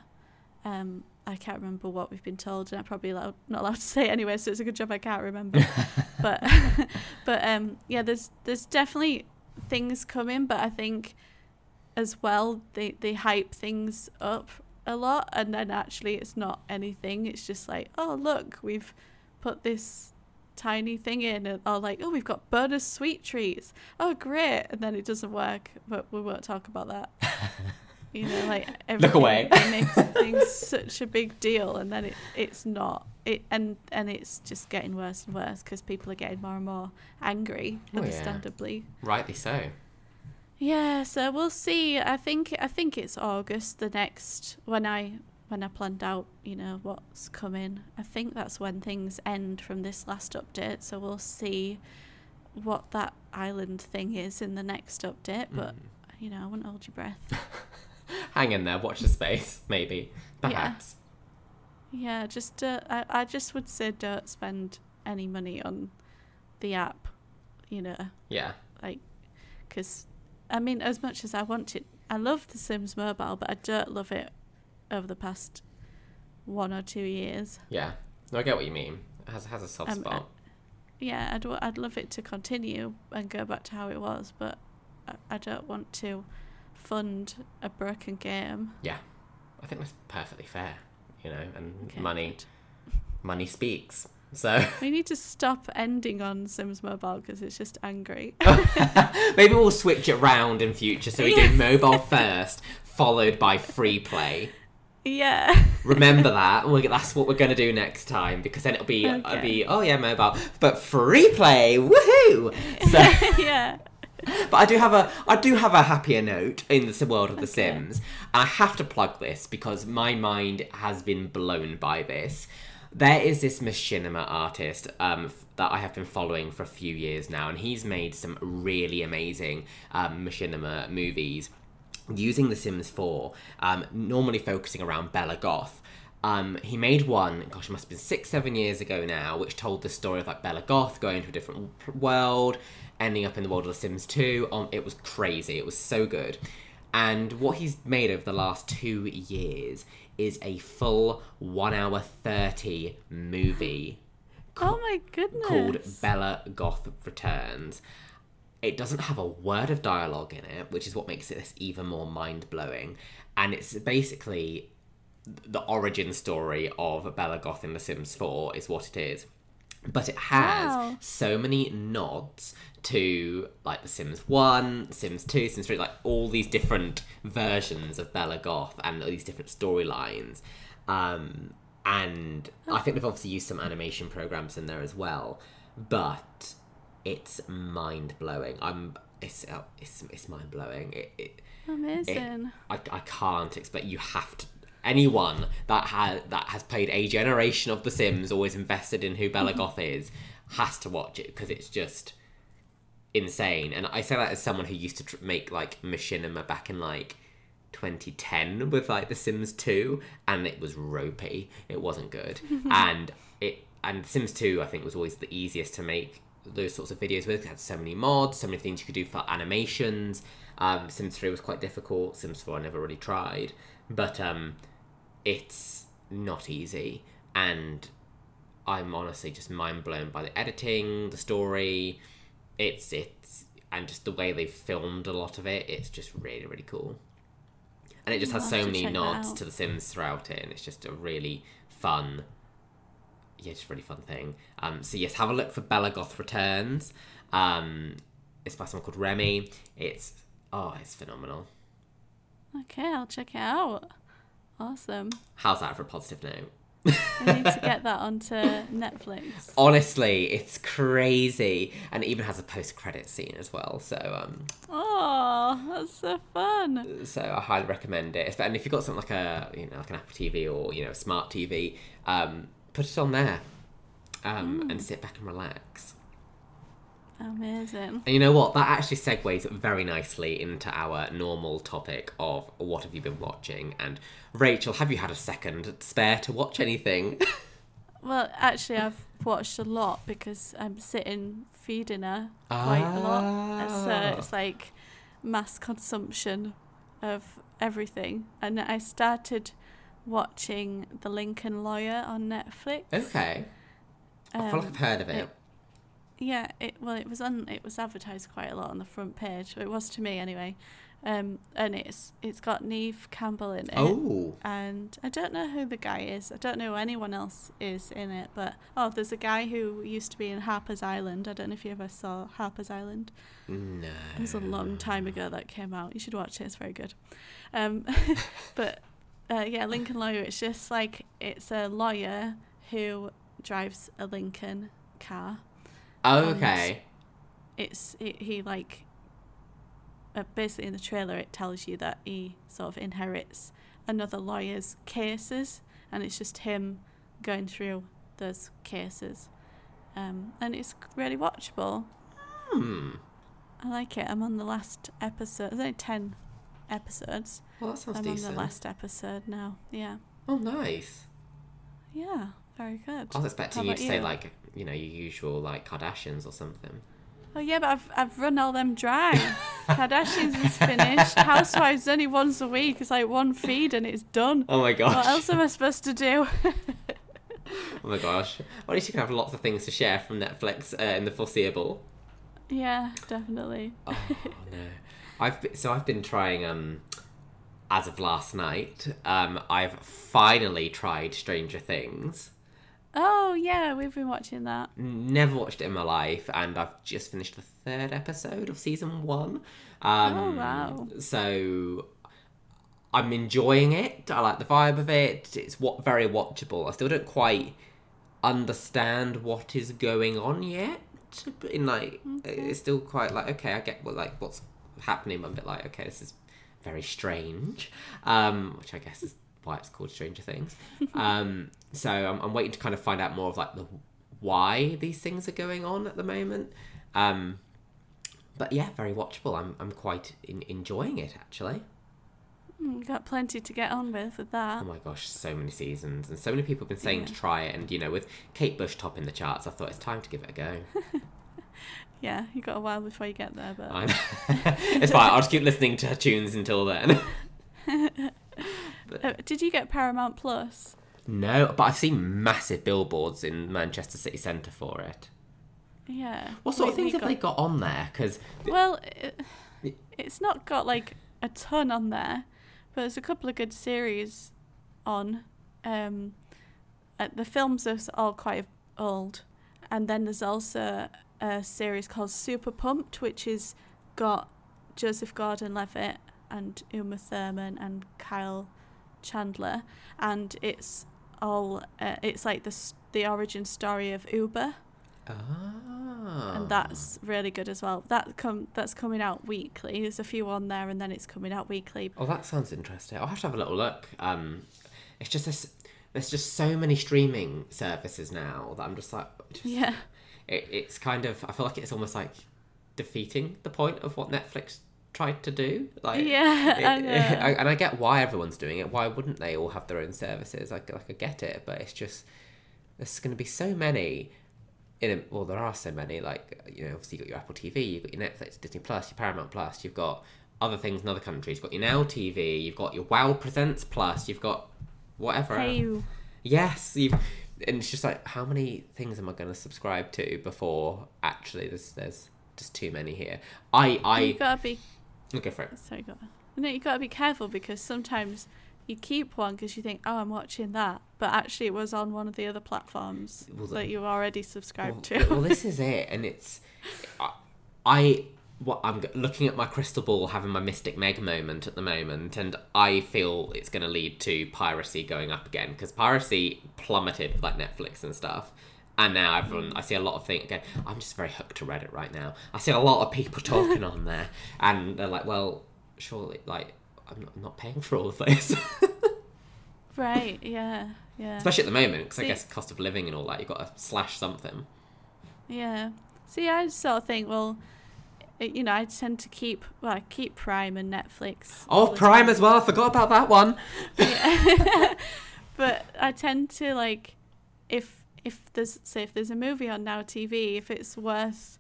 um, I can't remember what we've been told, and I'm probably allowed, not allowed to say it anyway. So it's a good job I can't remember. but but um, yeah, there's there's definitely things coming, but I think as well they they hype things up a lot, and then actually it's not anything. It's just like, oh look, we've put this tiny thing in, and or like, oh we've got bonus sweet treats. Oh great, and then it doesn't work. But we won't talk about that. You know, like everything, away. It makes things such a big deal, and then it it's not. It and and it's just getting worse and worse because people are getting more and more angry, Oh, yeah. understandably. Rightly so. Yeah, so we'll see. I think I think it's August the next when I when I planned out, you know, what's coming. I think that's when things end from this last update, so we'll see what that island thing is in the next update. But you know, I wouldn't hold your breath. Hang in there, watch the space, maybe, Yeah. perhaps. yeah, just uh, I I just would say don't spend any money on the app. You know, Yeah. like because I mean, as much as I want it, I love The Sims Mobile, but I don't love it over the past one or two years. Yeah. No, I get what you mean. It has, has a soft Um, spot. Yeah, I'd I'd love it to continue and go back to how it was, but I, I don't want to fund a broken game. yeah. I think that's perfectly fair, you know, and Okay, money money speaks. So We need to stop ending on Sims Mobile because it's just angry. maybe we'll switch it round in future so we do mobile first, followed by free play. yeah. Remember that. We'll, that's what we're going to do next time because then it'll be uh, it'll be oh yeah mobile, but free play, woohoo! So, yeah. but I do have a I do have a happier note in the world of The Okay. Sims. I have to plug this because my mind has been blown by this. There is this machinima artist um, that I have been following for a few years now, and he's made some really amazing um, machinima movies using The Sims 4, um, normally focusing around Bella Goth. Um, he made one, gosh, it must have been six, seven years ago now, which told the story of like Bella Goth going to a different world, ending up in the world of The Sims 2. Um, it was crazy. It was so good. And what he's made over the last two years is a full one hour 30 movie Oh my goodness. called Bella Goth Returns. It doesn't have a word of dialogue in it, which is what makes it even more mind blowing. And it's basically the origin story of Bella Goth in The Sims 4 is what it is. But it has Wow. so many nods to like The Sims 1, Sims 2, Sims 3, like all these different versions of Bella Goth and all these different storylines. Um, and I think they've obviously used some animation programs in there as well. But it's mind blowing. I'm it's uh, it's it's mind blowing. It, it, Amazing. I, I can't expect you have to anyone that has that has played a generation of The Sims, always invested in who Bella Goth is, has to watch it because it's just insane. And I say that as someone who used to tr- make like machinima back in like 2010 with like The Sims 2, and it was ropey. It wasn't good, and it and Sims 2 I think was always the easiest to make those sorts of videos with. It had so many mods, so many things you could do for animations. Um, Sims 3 was quite difficult. Sims 4 I never really tried, but um, it's not easy, and I'm honestly just mind blown by the editing, the story. It's it's and just the way they've filmed a lot of it. It's just really really cool, and it just has so many nods to The Sims throughout it, and it's just a really fun. Yeah, just a really fun thing. Um, so yes, have a look for Bella Goth Returns. Um, it's by someone called Remy. It's oh, it's phenomenal. Okay, I'll check it out. Awesome. How's that for a positive note? I need to get that onto Netflix. Honestly, it's crazy, and it even has a post-credit scene as well. So, um, Oh, that's so fun. so I highly recommend it. And if you've got something like a, you know, like an Apple TV or you know, a smart TV, um, put it on there, um, and sit back and relax. Amazing. And you know what? That actually segues very nicely into our normal topic of what have you been watching? And Rachel, have you had a second spare to watch anything? Well, actually, I've watched a lot because I'm sitting feeding her quite a lot. So Ah. it's like mass consumption of everything. And I started watching The Lincoln Lawyer on Netflix. okay, I feel like Um, I've heard of it. it- Yeah, it well, it was on. It was advertised quite a lot on the front page. It was to me anyway, um, and it's it's got Neve Campbell in it. oh, And I don't know who the guy is. I don't know who anyone else is in it. But oh, there's a guy who used to be in Harper's Island. I don't know if you ever saw Harper's Island. no. It was a long time ago that came out. You should watch it. It's very good. Um, but uh, yeah, Lincoln Lawyer. It's just like it's a lawyer who drives a Lincoln car. Oh, okay. It's it, he like uh, basically in the trailer it tells you that he sort of inherits another lawyer's cases, and it's just him going through those cases. Um, and it's really watchable. Hmm. I like it. I'm on the last episode. There's only 10 episodes. Well, that sounds I'm decent. on the last episode now. Yeah. Oh, nice. Yeah, very good. I was expecting you to say like you know your usual like Kardashians or something. Oh yeah, but I've I've run all them dry. Kardashians is finished. Housewives only once a week. It's like one feed and it's done. Oh my gosh. What else am I supposed to do? Oh my gosh. Well, at least you can have lots of things to share from Netflix uh, in the foreseeable. yeah, definitely. Oh no. I've been, so I've been trying um as of last night. Um I've finally tried Stranger Things. Oh yeah, we've been watching that. Never watched it in my life and I've just finished the third episode of season 1. Um Oh, wow. So I'm enjoying it. I like the vibe of it. It's what very watchable. I still don't quite understand what is going on yet. But in like, it's still quite like okay, I get what like what's happening. But I'm a bit like okay, this is very strange. Um, which I guess is why it's called Stranger Things. um, so I'm, I'm waiting to kind of find out more of like the why these things are going on at the moment. Um, but yeah, very watchable. I'm I'm quite in, enjoying it actually. Mm, We've got plenty to get on with with that. Oh my gosh, so many seasons, and so many people have been saying Yeah. to try it. And you know, with Kate Bush topping the charts, I thought it's time to give it a go. Yeah, you got a while before you get there, but it's fine. I'll just keep listening to her tunes until then. Uh, did you get Paramount Plus? No, but I've seen massive billboards in Manchester City Centre for it. Yeah. What sort of We- things have they got on there? Because Well, it, it's not got like a ton on there, but there's a couple of good series on. Um, uh, the films are all quite old, and then there's also a series called Super Pumped, which has got Joseph Gordon-Levitt and Uma Thurman and Kyle Chandler, and it's all uh, it's like the the origin story of Uber ah, and that's really good as well. That come that's coming out weekly. There's a few on there, and then it's coming out weekly. Oh, that sounds interesting. I'll have to have a little look. Um, it's just this. There's just so many streaming services now that I'm just like, just, Yeah, it, it's kind of. I feel like it's almost like defeating the point of what Netflix tried to do. Like, Yeah, it- I know. I- and I get why everyone's doing it. Why wouldn't they all have their own services? Like, like I get it, but it's just there's going to be so many. In a, well, there are so many. Like you know, obviously you got your Apple TV, you've got your Netflix, Disney Plus, your Paramount Plus, you've got other things in other countries. You've got your Now TV, you've got your Wow Presents Plus, you've got whatever. hey, you. Yes, you've, and it's just like how many things am I going to subscribe to before actually there's there's just too many here. I you I gotta be go for it. sorry, go. No, you gotta be careful because sometimes you keep one because you think, oh, I'm watching that, but actually it was on one of the other platforms it? that you already subscribed well, to. well, this is it, and it's I, I what I'm looking at my crystal ball, having my Mystic Meg moment at the moment, and I feel it's going to lead to piracy going up again because piracy plummeted like Netflix and stuff. And now everyone, mm. I see a lot of things again. I'm just very hooked to Reddit right now. I see a lot of people talking on there, and they're like, "Well, surely, like, I'm not, I'm not paying for all of this." right? Yeah, yeah, Especially at the moment, because I guess cost of living and all that, you've got to slash something. yeah. See, I sort of think, well, eh, you know, I tend to keep well, I keep Prime and Netflix. Oh, Prime time. as well. I forgot about that one. Yeah. but I tend to like if if there's say if there's a movie on Now TV, if it's worth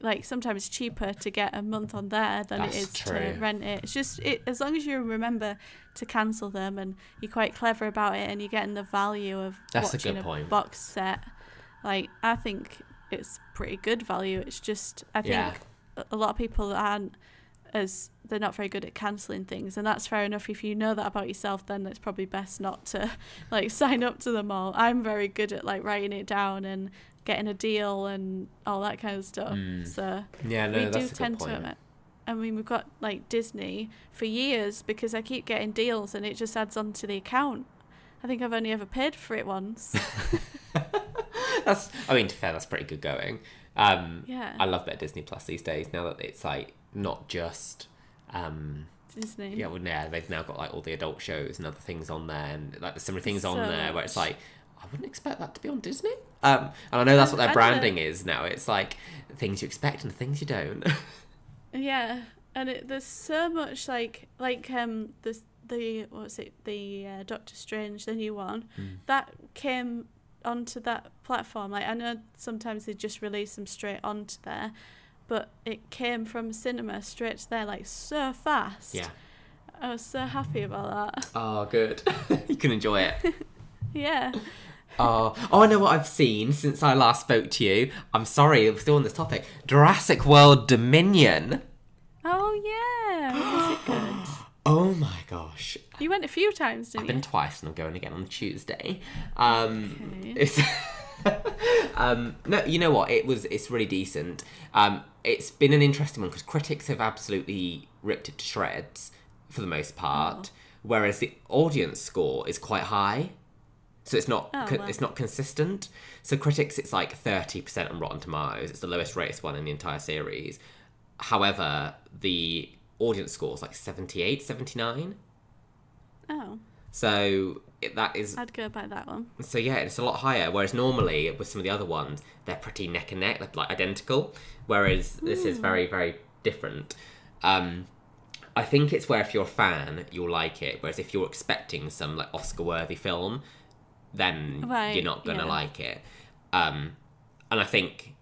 like sometimes cheaper to get a month on there than That's it is true. to rent it. It's just it, as long as you remember to cancel them and you're quite clever about it and you're getting the value of That's a watching good point. box set. Like I think it's pretty good value. It's just I think Yeah. a- a lot of people aren't as they're not very good at cancelling things and that's fair enough if you know that about yourself then it's probably best not to like sign up to them all i'm very good at like writing it down and getting a deal and all that kind of stuff Mm. so Yeah, no, we do tend point. to i mean we've got like disney for years because i keep getting deals and it just adds on to the account i think i've only ever paid for it once that's, I mean, to fair, that's pretty good going. Um, yeah I love bit of Disney Plus these days now that it's like not just um, Disney. Yeah, well, yeah, they've now got like all the adult shows and other things on there, and like there's so many things on So there where it's like, I wouldn't expect that to be on Disney. Um, and I know that's what their I- I know. branding is now. It's like things you expect and things you don't. Yeah, and it, there's so much like like um the the what was it the uh, Doctor Strange the new one Hmm. that came onto that platform. Like I know sometimes they just release them straight onto there, but it came from cinema straight to there like so fast. yeah. I was so happy about that. Oh, good. you can enjoy it. yeah. Oh, oh, I know what I've seen since I last spoke to you. I'm sorry, we're still on this topic. Jurassic World Dominion. Oh yeah. Was it good? Oh my gosh. You went a few times, didn't you? I've you? been twice and I'm going again on Tuesday. Um, Okay. it's um, no, you know what? It was. It's really decent. Um, it's been an interesting one because critics have absolutely ripped it to shreds for the most part, whereas the audience score is quite high. So it's not Oh, co- wow. it's not consistent. So critics, it's like thirty percent on Rotten Tomatoes. It's the lowest rated one in the entire series. However, the audience score is like 78, 79. Oh, So it, that is I'd go by that one. so yeah, it's a lot higher. Whereas normally with some of the other ones, they're pretty neck and neck, they're like identical. Whereas this is very very different. Um, I think it's where if you're a fan, you'll like it. Whereas if you're expecting some like Oscar worthy film, then Right, you're not gonna yeah. like it. Um, and I think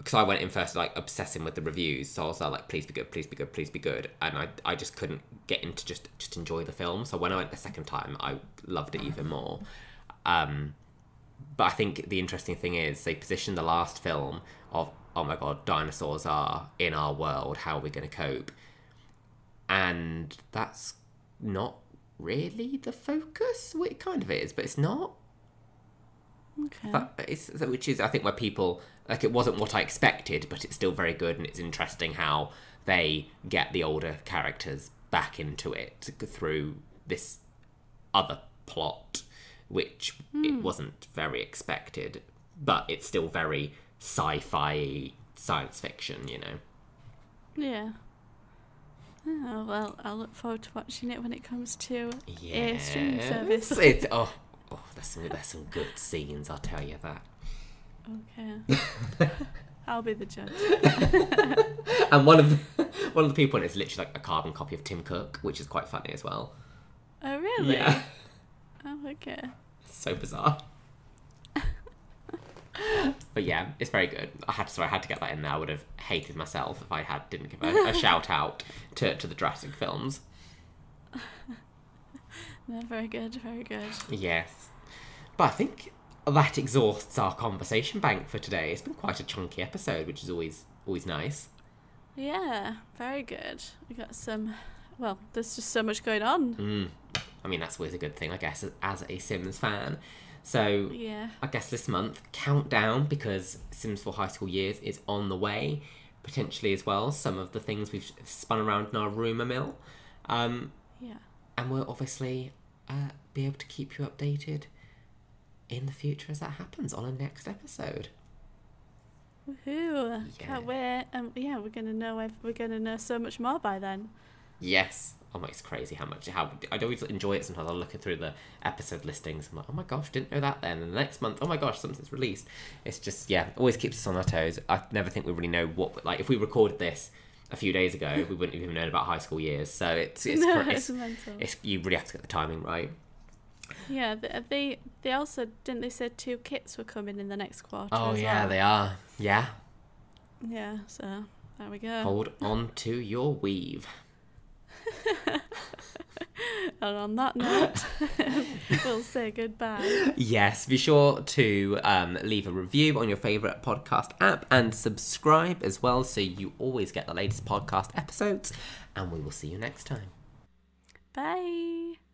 because I went in first like obsessing with the reviews, so I was like, please be good, please be good, please be good, and I, I just couldn't get into just just enjoy the film. So when I went the second time, I loved it even more. Um, but I think the interesting thing is they positioned the last film of oh my god, dinosaurs are in our world. How are we going to cope? And that's not really the focus. Well, it kind of is, but it's not. Okay. But it's which is I think where people like it wasn't what I expected, but it's still very good and it's interesting how they get the older characters back into it through this other plot, which it hmm. wasn't very expected, but it's still very sci-fi science fiction, you know. Yeah. Oh, well, I'll look forward to watching it when it comes to a streaming service. It's oh, oh there's some there's some good scenes, I'll tell you that. Okay. I'll be the judge. And one of the one of the people in it is literally like a carbon copy of Tim Cook, which is quite funny as well. Oh, really? Yeah. Oh, okay. so bizarre. but yeah, it's very good. I had to, sorry, I had to get that in there. I would have hated myself if I had didn't give a, a shout out to, to the Jurassic films. No, very good, very good. Yes, but I think that exhausts our conversation bank for today. It's been quite a chunky episode, which is always always nice. Yeah, very good. We got some. Well, there's just so much going on. Mm. I mean, that's always a good thing, I guess, as, as a Sims fan. So Yeah. I guess this month, countdown because Sims 4 High School Years is on the way, potentially as well. Some of the things we've spun around in our rumour mill. Um, Yeah. and we're obviously uh, be able to keep you updated in the future as that happens on a next episode. Woohoo! Can't wait. Um, yeah, we're gonna know. We're gonna know so much more by then. Yes. Oh my, it's crazy how much how I always enjoy it. Sometimes I'll look through the episode listings. I'm like, oh my gosh, didn't know that then. And the next month, oh my gosh, something's released. It's just yeah, always keeps us on our toes. I never think we really know what like if we recorded this a few days ago, we wouldn't have even known about high school years. So it's it's no, it's it's, mental. it's you really have to get the timing right. Yeah, they, uh, they they also didn't they say two kits were coming in the next quarter. Oh yeah, well? they are. Yeah, Yeah, so there we go. hold on to your weave. And on that note, we'll say goodbye. Yes, be sure to um, leave a review on your favourite podcast app and subscribe as well so you always get the latest podcast episodes. And we will see you next time. Bye.